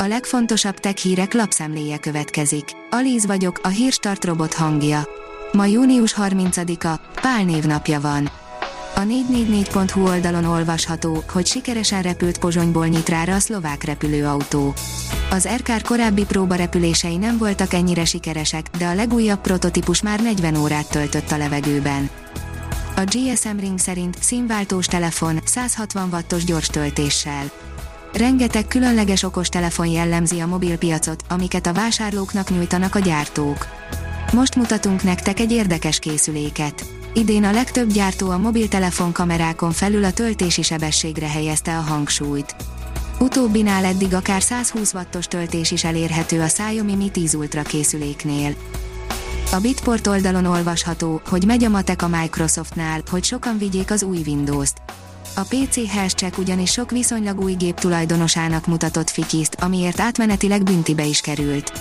A legfontosabb tech hírek lapszemléje következik. Alíz vagyok, a hírstart robot hangja. Ma június 30-a, Pál névnapja van. A 444.hu oldalon olvasható, hogy sikeresen repült Pozsonyból Nyitrára a szlovák repülőautó. Az RKR korábbi próbarepülései nem voltak ennyire sikeresek, de a legújabb prototípus már 40 órát töltött a levegőben. A GSM Ring szerint színváltós telefon 160 wattos gyors töltéssel. Rengeteg különleges okostelefon jellemzi a mobilpiacot, amiket a vásárlóknak nyújtanak a gyártók. Most mutatunk nektek egy érdekes készüléket. Idén a legtöbb gyártó a mobiltelefon kamerákon felül a töltési sebességre helyezte a hangsúlyt. Utóbbinál eddig akár 120 wattos töltés is elérhető a Xiaomi Mi 10 Ultra készüléknél. A Bitport oldalon olvasható, hogy megy a matek a Microsoftnál, hogy sokan vigyék az új Windows-t. A PC Health ugyanis sok viszonylag új gép tulajdonosának mutatott fikiszt, amiért átmenetileg büntibe is került.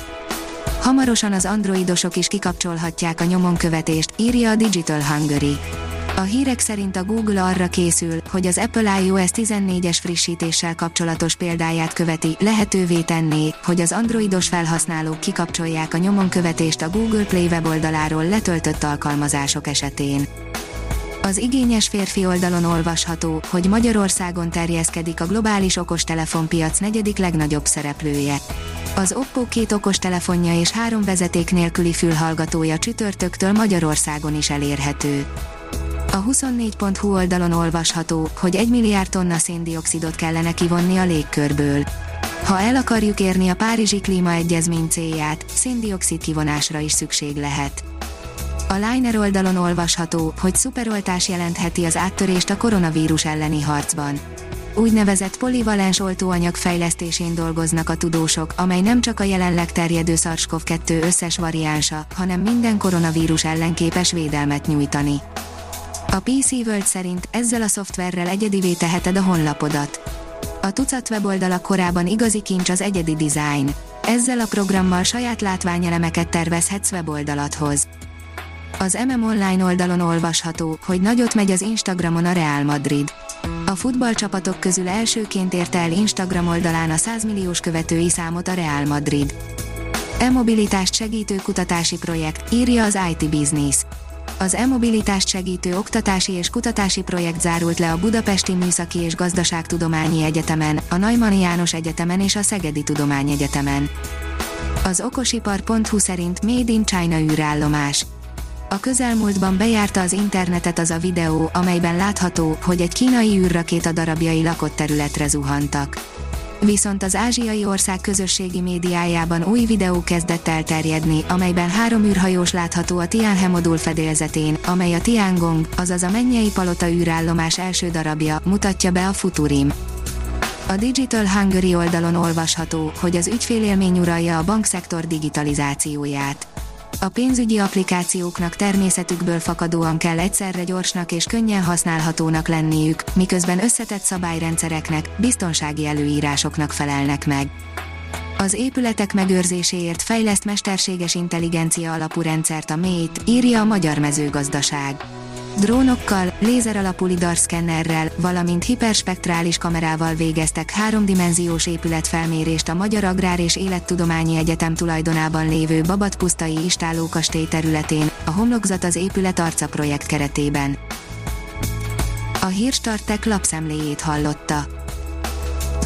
Hamarosan az androidosok is kikapcsolhatják a nyomonkövetést, írja a Digital Hungary. A hírek szerint a Google arra készül, hogy az Apple iOS 14-es frissítéssel kapcsolatos példáját követi, lehetővé tenné, hogy az androidos felhasználók kikapcsolják a nyomonkövetést a Google Play weboldaláról letöltött alkalmazások esetén. Az igényes férfi oldalon olvasható, hogy Magyarországon terjeszkedik a globális okostelefonpiac negyedik legnagyobb szereplője. Az Oppo két okostelefonja és három vezeték nélküli fülhallgatója csütörtöktől Magyarországon is elérhető. A 24.hu oldalon olvasható, hogy 1 milliárd tonna széndiokszidot kellene kivonni a légkörből. Ha el akarjuk érni a Párizsi Klímaegyezmény célját, széndiokszid kivonásra is szükség lehet. A Liner oldalon olvasható, hogy szuperoltás jelentheti az áttörést a koronavírus elleni harcban. Úgynevezett polivalens oltóanyag fejlesztésén dolgoznak a tudósok, amely nem csak a jelenleg terjedő SARS-CoV-2 összes variánsa, hanem minden koronavírus ellen képes védelmet nyújtani. A PC World szerint ezzel a szoftverrel egyedivé teheted a honlapodat. A tucat weboldalak korában igazi kincs az egyedi design. Ezzel a programmal saját látványelemeket tervezhetsz weboldalathoz. Az MM Online oldalon olvasható, hogy nagyot megy az Instagramon a Real Madrid. A futballcsapatok közül elsőként érte el Instagram oldalán a 100 milliós követői számot a Real Madrid. E-mobilitást segítő kutatási projekt, írja az IT Business. Az e-mobilitást segítő oktatási és kutatási projekt zárult le a Budapesti Műszaki és Gazdaságtudományi Egyetemen, a Neumann János Egyetemen és a Szegedi Tudományegyetemen. Az okosipar.hu szerint Made in China űrállomás. A közelmúltban bejárta az internetet az a videó, amelyben látható, hogy egy kínai űrrakéta darabjai lakott területre zuhantak. Viszont az ázsiai ország közösségi médiájában új videó kezdett elterjedni, amelyben három űrhajós látható a Tianhe modul fedélzetén, amely a Tiangong, azaz a mennyei palota űrállomás első darabja, mutatja be a Futurim. A Digital Hungary oldalon olvasható, hogy az ügyfélélmény uralja a bankszektor digitalizációját a pénzügyi applikációknak természetükből fakadóan kell egyszerre gyorsnak és könnyen használhatónak lenniük, miközben összetett szabályrendszereknek, biztonsági előírásoknak felelnek meg. Az épületek megőrzéséért fejleszt mesterséges intelligencia alapú rendszert a MÉT, írja a Magyar Mezőgazdaság Drónokkal, lézeralapú lidarszkennerrel, valamint hiperspektrális kamerával végeztek háromdimenziós épületfelmérést a Magyar Agrár és Élettudományi Egyetem tulajdonában lévő Babatpusztai Istálókastély területén, a homlokzat az épület arca projekt keretében. A Hírstartek lapszemléjét hallotta.